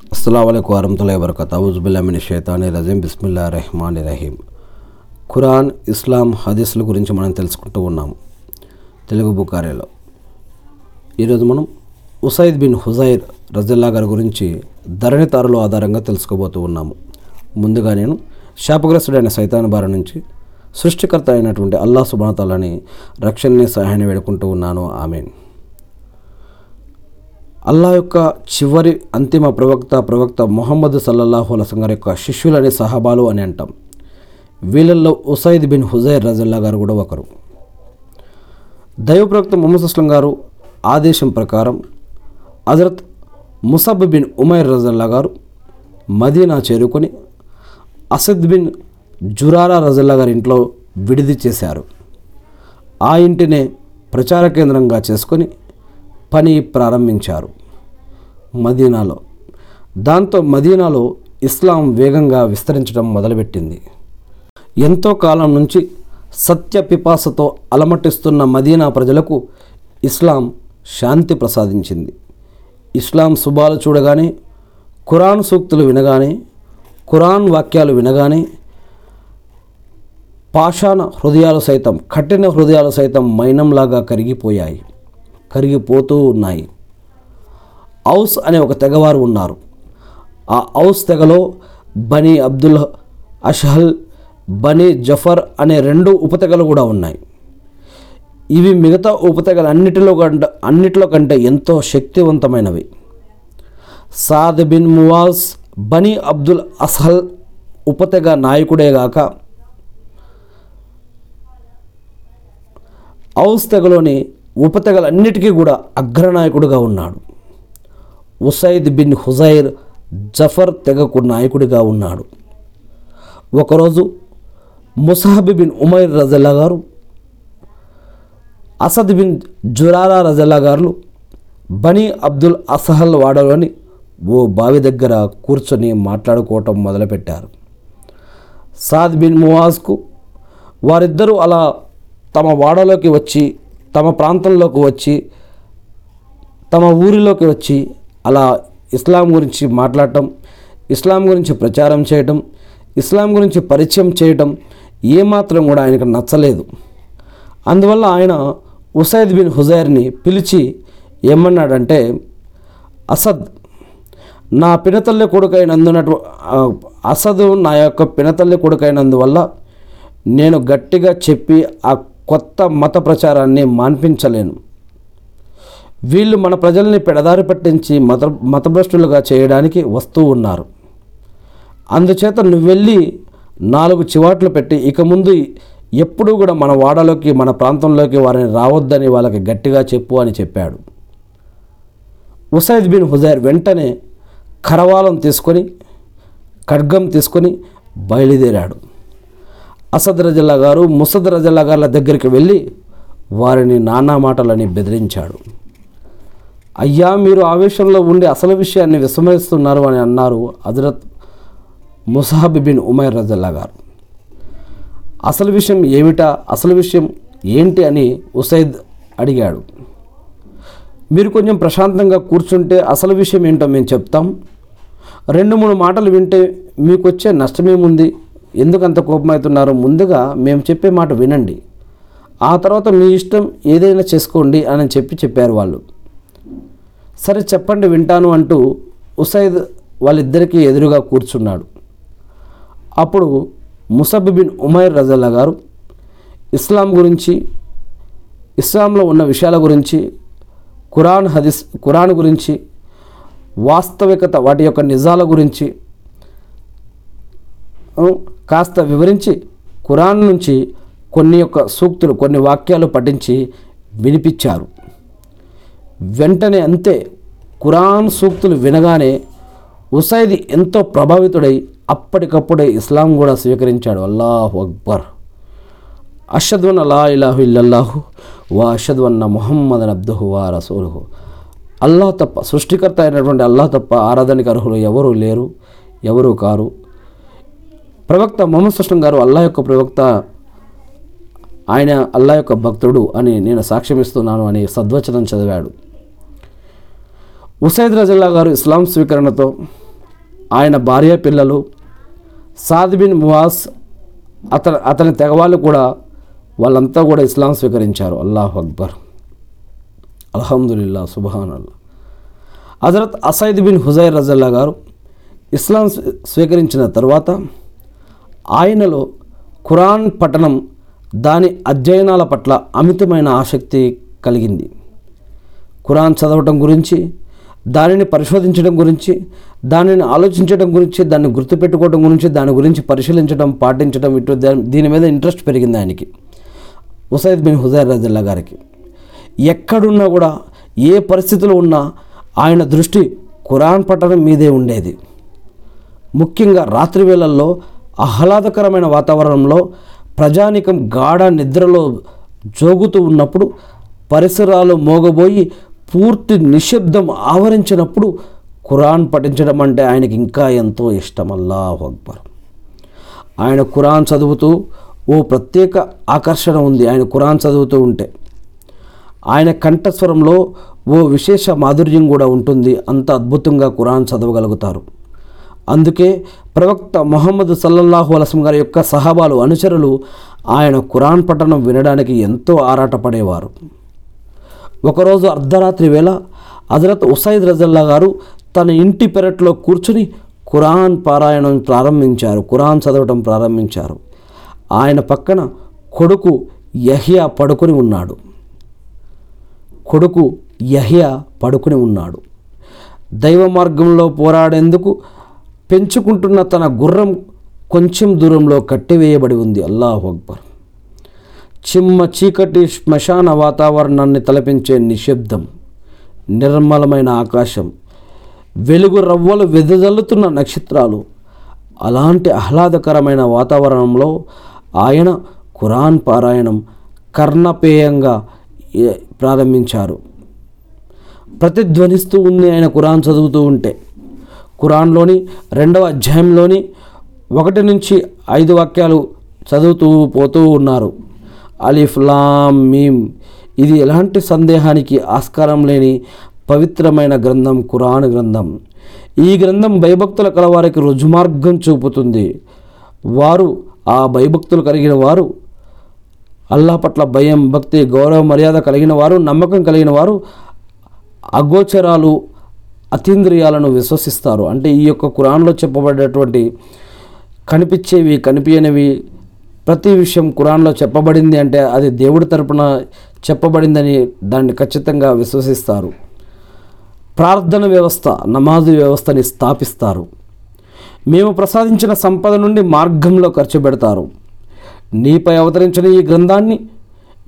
అస్సలం వరహతుల్లా వరకత అవుజుబుల్లామిన్ షేతాని రజీం బిస్మిల్లా రెహమాన్ రహీం ఖురాన్ ఇస్లాం హదీస్ల గురించి మనం తెలుసుకుంటూ ఉన్నాము. తెలుగు బుకారేలో ఈరోజు మనం ఉసైద్ బిన్ హుజైర్ రజల్లా గారి గురించి ధరణితారుల ఆధారంగా తెలుసుకోబోతూ ఉన్నాము. ముందుగా నేను శాపగ్రస్తుడైన సైతాన్ బారి నుంచి సృష్టికర్త అయినటువంటి అల్లా సుబాతాలని రక్షణని సహాయాన్ని వేడుకుంటూ ఉన్నాను. ఆమెన్. అల్లా యొక్క చివరి అంతిమ ప్రవక్త ప్రవక్త మొహమ్మద్ సల్లల్లాహు అలసం యొక్క శిష్యులని సహాబాలు అని అంటాం. వీళ్ళల్లో ఉసైద్ బిన్ హుజైర్ రజల్లా గారు కూడా ఒకరు. దైవ ప్రవక్త మొహమ్మద్ అస్లం గారు ఆదేశం ప్రకారం హజరత్ ముసబ్ బిన్ ఉమైర్ రజల్లా గారు మదీనా చేరుకొని అసద్ బిన్ జురారా రజల్లా గారి ఇంట్లో విడిది చేశారు. ఆ ఇంటినే ప్రచార కేంద్రంగా చేసుకొని పని ప్రారంభించారు. మదీనాలో. దాంతో మదీనాలో ఇస్లాం వేగంగా విస్తరించడం మొదలుపెట్టింది. ఎంతో కాలం నుంచి సత్య పిపాసతో అలమటిస్తున్న మదీనా ప్రజలకు ఇస్లాం శాంతి ప్రసాదించింది. ఇస్లాం శుభాలు చూడగానే ఖురాన్ సూక్తులు వినగానే ఖురాన్ వాక్యాలు వినగానే పాషాణ హృదయాలు సైతం కఠిన హృదయాలు సైతం మైనంలాగా కరిగిపోయాయి కరిగిపోతూ ఉన్నాయి. ఔస్ అనే ఒక తెగవారు ఉన్నారు. ఆ Aws తెగలో Bani Abdul Ashhal Bani Zafar అనే రెండు ఉపతెగలు కూడా ఉన్నాయి. ఇవి మిగతా ఉపతెగలు అన్నిటిలో కంటే అన్నిటిలో కంటే ఎంతో శక్తివంతమైనవి. Saad bin Muadh Bani Abdul Ashhal ఉపతెగ నాయకుడేగాక ఔస్ తెగలోని ఉపతెగలన్నిటికీ కూడా అగ్రనాయకుడుగా ఉన్నాడు. ఉసైద్ బిన్ హుజైర్ జఫర్ తెగకు నాయకుడిగా ఉన్నాడు. ఒకరోజు ముసాహబ్ బిన్ ఉమైర్ రజల్లా గారు అసద్ బిన్ జురారా రజల్లా గారు బనీ అబ్దుల్ అసహల్ వాడలోని ఓ బావి దగ్గర కూర్చొని మాట్లాడుకోవటం మొదలుపెట్టారు. సాద్ బిన్ మువాజ్కు వారిద్దరూ అలా తమ వాడలోకి వచ్చి తమ ప్రాంతంలోకి వచ్చి తమ ఊరిలోకి వచ్చి అలా ఇస్లాం గురించి మాట్లాడటం ఇస్లాం గురించి ప్రచారం చేయటం ఇస్లాం గురించి పరిచయం చేయటం ఏమాత్రం కూడా ఆయనకు నచ్చలేదు. అందువల్ల ఆయన ఉసైద్ బిన్ హుజైర్ని పిలిచి ఏమన్నాడంటే అసద్ నా పినతల్లి కొడుకైనందునటు అసద్ నా యొక్క పినతల్లి కొడుకైనందువల్ల నేను గట్టిగా చెప్పి ఆ కొత్త మత ప్రచారాన్ని మాన్పించలేను. వీళ్ళు మన ప్రజల్ని పెడదారి పట్టించి మత మతభ్రష్టులుగా చేయడానికి వస్తూ ఉన్నారు. అందుచేత నువ్వు వెళ్ళి నాలుగు చివాట్లు పెట్టి ఇక ముందు ఎప్పుడూ కూడా మన వాడలోకి మన ప్రాంతంలోకి వారిని రావద్దని వాళ్ళకి గట్టిగా చెప్పు అని చెప్పాడు. ఉసైద్ బిన్ హుజైర్ వెంటనే కరవాలం తీసుకొని ఖడ్గం తీసుకొని బయలుదేరాడు. అసద్ రజల్లా గారు ముసద్ రజల్లా గార్ల దగ్గరికి వెళ్ళి వారిని నానా మాటలని బెదిరించాడు. అయ్యా మీరు ఆవేశంలో ఉండి అసలు విషయాన్ని విస్మరిస్తున్నారు అని అన్నారు హజరత్ ముసాహబ్ బిన్ ఉమైర్ రజల్లా గారు. అసలు విషయం ఏమిటా? అసలు విషయం ఏంటి అని ఉసైద్ అడిగాడు. మీరు కొంచెం ప్రశాంతంగా కూర్చుంటే అసలు విషయం ఏంటో మేము చెప్తాం. రెండు మూడు మాటలు వింటే మీకు వచ్చే నష్టమేముంది? ఎందుకు అంత కోపమవుతున్నారు ముందుగా మేము చెప్పే మాట వినండి. ఆ తర్వాత మీ ఇష్టం ఏదైనా చేసుకోండి అని చెప్పి చెప్పారు వాళ్ళు. సరే చెప్పండి వింటాను అంటూ ఉసైద్ వాళ్ళిద్దరికీ ఎదురుగా కూర్చున్నాడు. అప్పుడు ముసబ్ బిన్ ఉమైర్ రజల్లా గారు ఇస్లాం గురించి ఇస్లాంలో ఉన్న విషయాల గురించి ఖురాన్ హదీస్ ఖురాన్ గురించి వాస్తవికత వాటి యొక్క నిజాల గురించి కాస్త వివరించి ఖురాన్ నుంచి కొన్ని యొక్క సూక్తులు కొన్ని వాక్యాలు పఠించి వినిపించారు. వెంటనే అంతే ఖురాన్ సూక్తులు వినగానే ఉసైది ఎంతో ప్రభావితుడై అప్పటికప్పుడే ఇస్లాం కూడా స్వీకరించాడు. అల్లాహు అక్బర్. అషద్వన్ అలా ఇలాహు ఇల్లల్లాహు వా అషద్వన్న ముహమ్మద్ అబ్దుహు వా రసూలుహు. అల్లా తప్ప సృష్టికర్త అయినటువంటి అల్లా తప్ప ఆరాధనకి అర్హులు ఎవరూ లేరు ఎవరూ కారు. ప్రవక్త మొహమ్మద్ సుష్ణం గారు అల్లా యొక్క ప్రవక్త ఆయన అల్లా యొక్క భక్తుడు అని నేను సాక్ష్యమిస్తున్నాను అని సద్వచనం చదివాడు. ఉసైద్ రజల్లా గారు ఇస్లాం స్వీకరణతో ఆయన భార్య పిల్లలు సాద్ బిన్ మువాస్ అతని అతని తెగవాళ్ళు కూడా వాళ్ళంతా కూడా ఇస్లాం స్వీకరించారు. అల్లాహ్ అక్బర్. అల్హమ్దుల్లా సుబహాన్ అల్లా హజరత్ అసైద్ బిన్ హుజైర్ రజల్లా గారు ఇస్లాం స్వీ- స్వీకరించిన తర్వాత ఆయనలో ఖురాన్ పఠనం దాని అధ్యయనాల పట్ల అమితమైన ఆసక్తి కలిగింది. ఖురాన్ చదవటం గురించి దానిని పరిశోధించడం గురించి దానిని ఆలోచించడం గురించి దాన్ని గుర్తుపెట్టుకోవడం గురించి దాని గురించి పరిశీలించడం పాటించడం ఇటు దీని మీద ఇంట్రెస్ట్ పెరిగింది ఆయనకి. ఉసైద్ బిన్ హుజైర్ రజల్లా గారికి. ఎక్కడున్నా కూడా ఏ పరిస్థితిలో ఉన్నా ఆయన దృష్టి ఖురాన్ పఠనం మీదే ఉండేది. ముఖ్యంగా రాత్రి వేళల్లో ఆహ్లాదకరమైన వాతావరణంలో ప్రజానికం గాఢ నిద్రలో జోగుతూ ఉన్నప్పుడు పరిసరాలు మోగబోయి పూర్తి నిశ్శబ్దం ఆవరించినప్పుడు ఖురాన్ పఠించడం అంటే ఆయనకి ఇంకా ఎంతో ఇష్టం. అల్లాహ్ అక్బర్. ఆయన ఖురాన్ చదువుతూ ఓ ప్రత్యేక ఆకర్షణ ఉంది. ఆయన ఖురాన్ చదువుతూ ఉంటే ఆయన కంఠస్వరంలో ఓ విశేష మాధుర్యం కూడా ఉంటుంది. అంత అద్భుతంగా ఖురాన్ చదవగలుగుతారు. అందుకే ప్రవక్త మొహమ్మద్ సల్లల్లాహు అలసం గారి యొక్క సహాబాలు అనుచరులు ఆయన ఖురాన్ పఠనం వినడానికి ఎంతో ఆరాటపడేవారు. ఒకరోజు అర్ధరాత్రి వేళ హజరత్ ఉసైద్ రజల్లా గారు తన ఇంటి పెరట్లో కూర్చుని ఖురాన్ పారాయణం ప్రారంభించారు ఖురాన్ చదవటం ప్రారంభించారు. ఆయన పక్కన కొడుకు యహియా పడుకుని ఉన్నాడు. కొడుకు యహియా పడుకుని ఉన్నాడు. దైవ మార్గంలో పోరాడేందుకు పెంచుకుంటున్న తన గుర్రం కొంచెం దూరంలో కట్టివేయబడి ఉంది. అల్లాహు అక్బర్. చిమ్మ చీకటి శ్మశాన వాతావరణాన్ని తలపించే నిశ్శబ్దం నిర్మలమైన ఆకాశం వెలుగు రవ్వలు వెదజల్లుతున్న నక్షత్రాలు అలాంటి ఆహ్లాదకరమైన వాతావరణంలో ఆయన ఖురాన్ పారాయణం కర్ణపేయంగా ప్రారంభించారు. ప్రతిధ్వనిస్తూ ఉంది ఆయన ఖురాన్ చదువుతూ ఉంటే. ఖురాన్లోని రెండవ అధ్యాయంలోని ఒకటి నుంచి ఐదు వాక్యాలు చదువుతూ పోతూ ఉన్నారు. అలిఫ్ లాం మీమ్. ఇది ఎలాంటి సందేహానికి ఆస్కారం లేని పవిత్రమైన గ్రంథం ఖురాన్ గ్రంథం. ఈ గ్రంథం భయభక్తుల కలవారికి రుజుమార్గం చూపుతుంది. వారు ఆ భయభక్తులు కలిగిన వారు అల్లా పట్ల భయం భక్తి గౌరవ మర్యాద కలిగిన వారు నమ్మకం కలిగిన వారు అగోచరాలు అతీంద్రియాలను విశ్వసిస్తారు. అంటే ఈ యొక్క కురాన్లో చెప్పబడేటువంటి కనిపించేవి కనిపించనివి ప్రతి విషయం ఖురాన్లో చెప్పబడింది అంటే అది దేవుడి తరపున చెప్పబడిందని దాన్ని ఖచ్చితంగా విశ్వసిస్తారు. ప్రార్థన వ్యవస్థ నమాజు వ్యవస్థని స్థాపిస్తారు. మేము ప్రసాదించిన సంపద నుండి మార్గంలో ఖర్చు పెడతారు. నీపై అవతరించిన ఈ గ్రంథాన్ని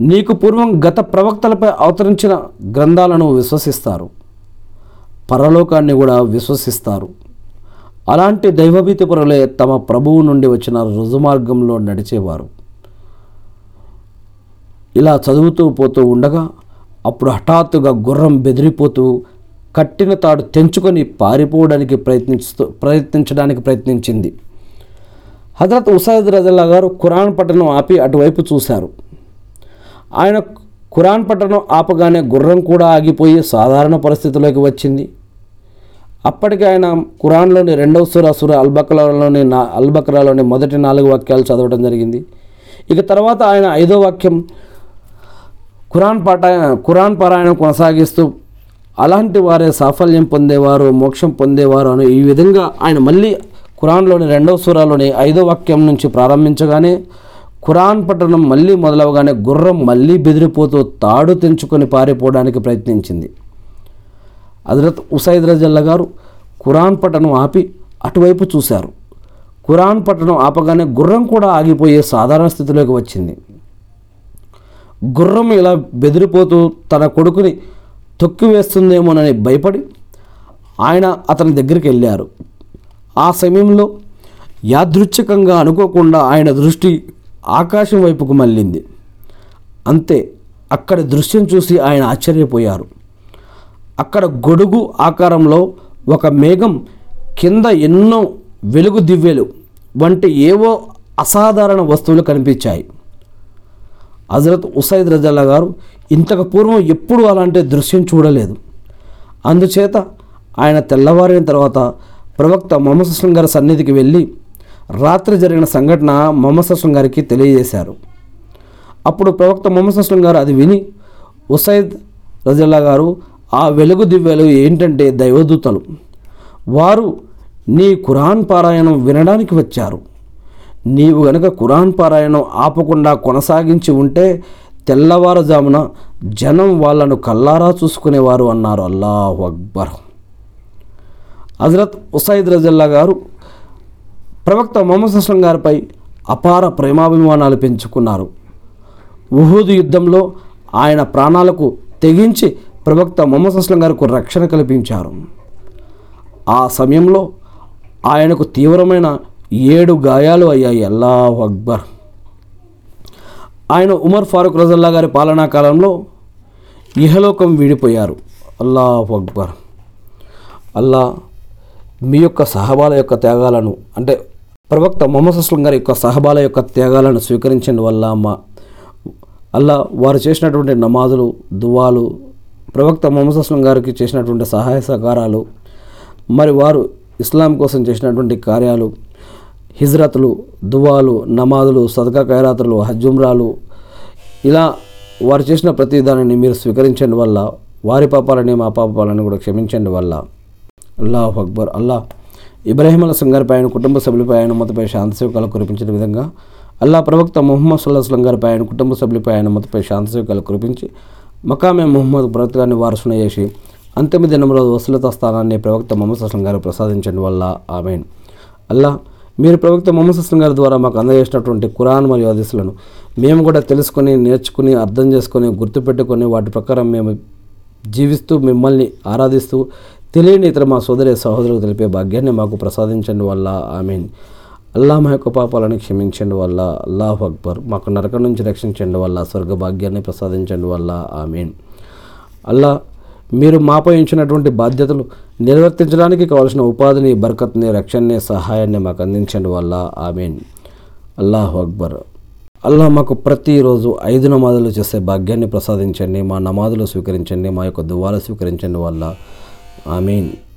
నీకు పూర్వం గత ప్రవక్తలపై అవతరించిన గ్రంథాలను విశ్వసిస్తారు. పరలోకాన్ని కూడా విశ్వసిస్తారు. అలాంటి దైవభీతి పరులే తమ ప్రభువు నుండి వచ్చిన రుజుమార్గంలో నడిచేవారు. ఇలా చదువుతూ పోతూ ఉండగా అప్పుడు హఠాత్తుగా గుర్రం బెదిరిపోతూ కట్టిన తాడు తెంచుకొని పారిపోవడానికి ప్రయత్నిస్తూ ప్రయత్నించడానికి ప్రయత్నించింది. హజరత్ ఉసాద్ రజల్లా గారు ఖురాన్ పట్టణం ఆపి అటువైపు చూశారు. ఆయన ఖురాన్ పట్టణం ఆపగానే గుర్రం కూడా ఆగిపోయి సాధారణ పరిస్థితిలోకి వచ్చింది. అప్పటికి ఆయన ఖురాన్లోని రెండవ సుర సుర అల్బక్రాలోని నా అల్బక్రాలోని మొదటి నాలుగు వాక్యాలు చదవడం జరిగింది. ఇక తర్వాత ఆయన ఐదో వాక్యం ఖురాన్ పాట ఖురాన్ పారాయణం కొనసాగిస్తూ అలాంటి వారే సాఫల్యం పొందేవారు మోక్షం పొందేవారు అని ఈ విధంగా ఆయన మళ్ళీ ఖురాన్లోని రెండవ సూరాలోని ఐదో వాక్యం నుంచి ప్రారంభించగానే ఖురాన్ పట్టణం మళ్ళీ మొదలవగానే గుర్రం మళ్ళీ బెదిరిపోతూ తాడు తెంచుకొని పారిపోవడానికి ప్రయత్నించింది. హజరత్ ఉసైద్ రజల్లా గారు ఖురాన్ పట్టణం ఆపి అటువైపు చూశారు. ఖురాన్ పట్టణం ఆపగానే గుర్రం కూడా ఆగిపోయే సాధారణ స్థితిలోకి వచ్చింది. గుర్రం ఇలా బెదిరిపోతూ తన కొడుకుని తొక్కివేస్తుందేమోనని భయపడి ఆయన అతని దగ్గరికి వెళ్ళారు. ఆ సమయంలో యాదృచ్ఛికంగా అనుకోకుండా ఆయన దృష్టి ఆకాశం వైపుకు మళ్ళింది. అంతే అక్కడి దృశ్యం చూసి ఆయన ఆశ్చర్యపోయారు. అక్కడ గొడుగు ఆకారంలో ఒక మేఘం కింద ఎన్నో వెలుగు దివ్యలు వంటి ఏవో అసాధారణ వస్తువులు కనిపించాయి. హజరత్ ఉసైద్ రజల్లా గారు ఇంతకు పూర్వం ఎప్పుడూ అలాంటి దృశ్యం చూడలేదు. అందుచేత ఆయన తెల్లవారిన తర్వాత ప్రవక్త మొహమ్మద్ గారి సన్నిధికి వెళ్ళి రాత్రి జరిగిన సంఘటన మొహమ్మద్ గారికి తెలియజేశారు. అప్పుడు ప్రవక్త మొహమ్మద్ గారు అది విని ఉసైద్ రజల్లా గారు ఆ వెలుగు దివ్యలు ఏంటంటే దైవదూతలు. వారు నీ ఖురాన్ పారాయణం వినడానికి వచ్చారు. నీవు గనక ఖురాన్ పారాయణం ఆపకుండా కొనసాగించి ఉంటే తెల్లవారుజామున జనం వాళ్ళను కల్లారా చూసుకునేవారు అన్నారు. అల్లాహు అక్బర్. హజరత్ ఉసైద్ రజల్లా గారు ప్రవక్త మొహమ్మద్ అస్లం గారిపై అపార ప్రేమాభిమానాలు పెంచుకున్నారు. ఉహూద్ యుద్ధంలో ఆయన ప్రాణాలకు తెగించి ప్రవక్త మొహమ్మద్ అస్లం గారికి రక్షణ కల్పించారు. ఆ సమయంలో ఆయనకు తీవ్రమైన ఏడు గాయాలు అయ్యాయి. అల్లాహు అక్బర్. ఆయన ఉమర్ ఫారూక్ రజల్లా గారి పాలనా కాలంలో ఇహలోకం వీడిపోయారు. అల్లాహు అక్బర్. అల్లా మీ యొక్క సహబాల యొక్క త్యాగాలను అంటే ప్రవక్త మొహమ్మద్ అస్లం గారి యొక్క సహబాల యొక్క త్యాగాలను స్వీకరించండి. వల్ల మా అల్లా వారు చేసినటువంటి నమాజులు దువాలు ప్రవక్త మొహమ్మద్ అస్లం గారికి చేసినటువంటి సహాయ సహకారాలు మరి వారు ఇస్లాం కోసం చేసినటువంటి కార్యాలు హిజ్రత్లు దువాలు నమాజులు సదకా ఖైరాతులు హజ్జుమ్రాలు ఇలా వారు చేసిన ప్రతి దానిని మీరు స్వీకరించండి వల్ల వారి పాపాలని మా పాపాలని కూడా క్షమించండి వల్ల. అల్లాహ్ అక్బర్. అల్లా ఇబ్రాహిం అల్ గారిపై ఆయన కుటుంబ సభ్యులపై ఆయన మతపై శాంతి సేవకాలు కురిపించిన విధంగా అల్లా ప్రవక్త ముహమ్మద్ సుల్లాహం గారిపై ఆయన కుటుంబ సభ్యులపై ఆయన మతపై శాంతి సేవకాలు కురిపించి మకామె మహమ్మద్ ప్రవక్తగాన్ని వారసున చేసి అంతిమ దినంలో వసులత స్థానాన్ని ప్రవక్త ముహమ్మద్ సుస్లం గారు ప్రసాదించండి వల్ల ఆమె అల్లా మీరు ప్రవక్త ముహమ్మద్ గారి ద్వారా మాకు అందజేసినటువంటి కురాన్ మరియు హదీసులను మేము కూడా తెలుసుకొని నేర్చుకుని అర్థం చేసుకొని గుర్తుపెట్టుకొని వాటి ప్రకారం మేము జీవిస్తూ మిమ్మల్ని ఆరాధిస్తూ తెలియని ఇతర మా సోదరి సహోదరులకు తెలిపే భాగ్యాన్ని మాకు ప్రసాదించండి వల్ల ఆమీన్. అల్లా మా యొక్క పాపాలను క్షమించండి వల్ల అల్లాహ్ అక్బర్ మాకు నరకం నుంచి రక్షించండి వల్ల స్వర్గ భాగ్యాన్ని ప్రసాదించండి వల్ల ఆమీన్. అల్లా మీరు మాపై ఉంచినటువంటి బాధ్యతలు నిర్వర్తించడానికి కావాల్సిన ఉపాధిని బర్కత్ని రక్షణని సహాయాన్ని మాకు అందించండి వల్ల ఆమీన్. అల్లాహ్ అక్బర్. అల్లా మాకు ప్రతిరోజు ఐదు నమాజులు చేసే భాగ్యాన్ని ప్రసాదించండి మా నమాజులు స్వీకరించండి మా యొక్క దువాలు స్వీకరించండి వల్ల ఆమీన్.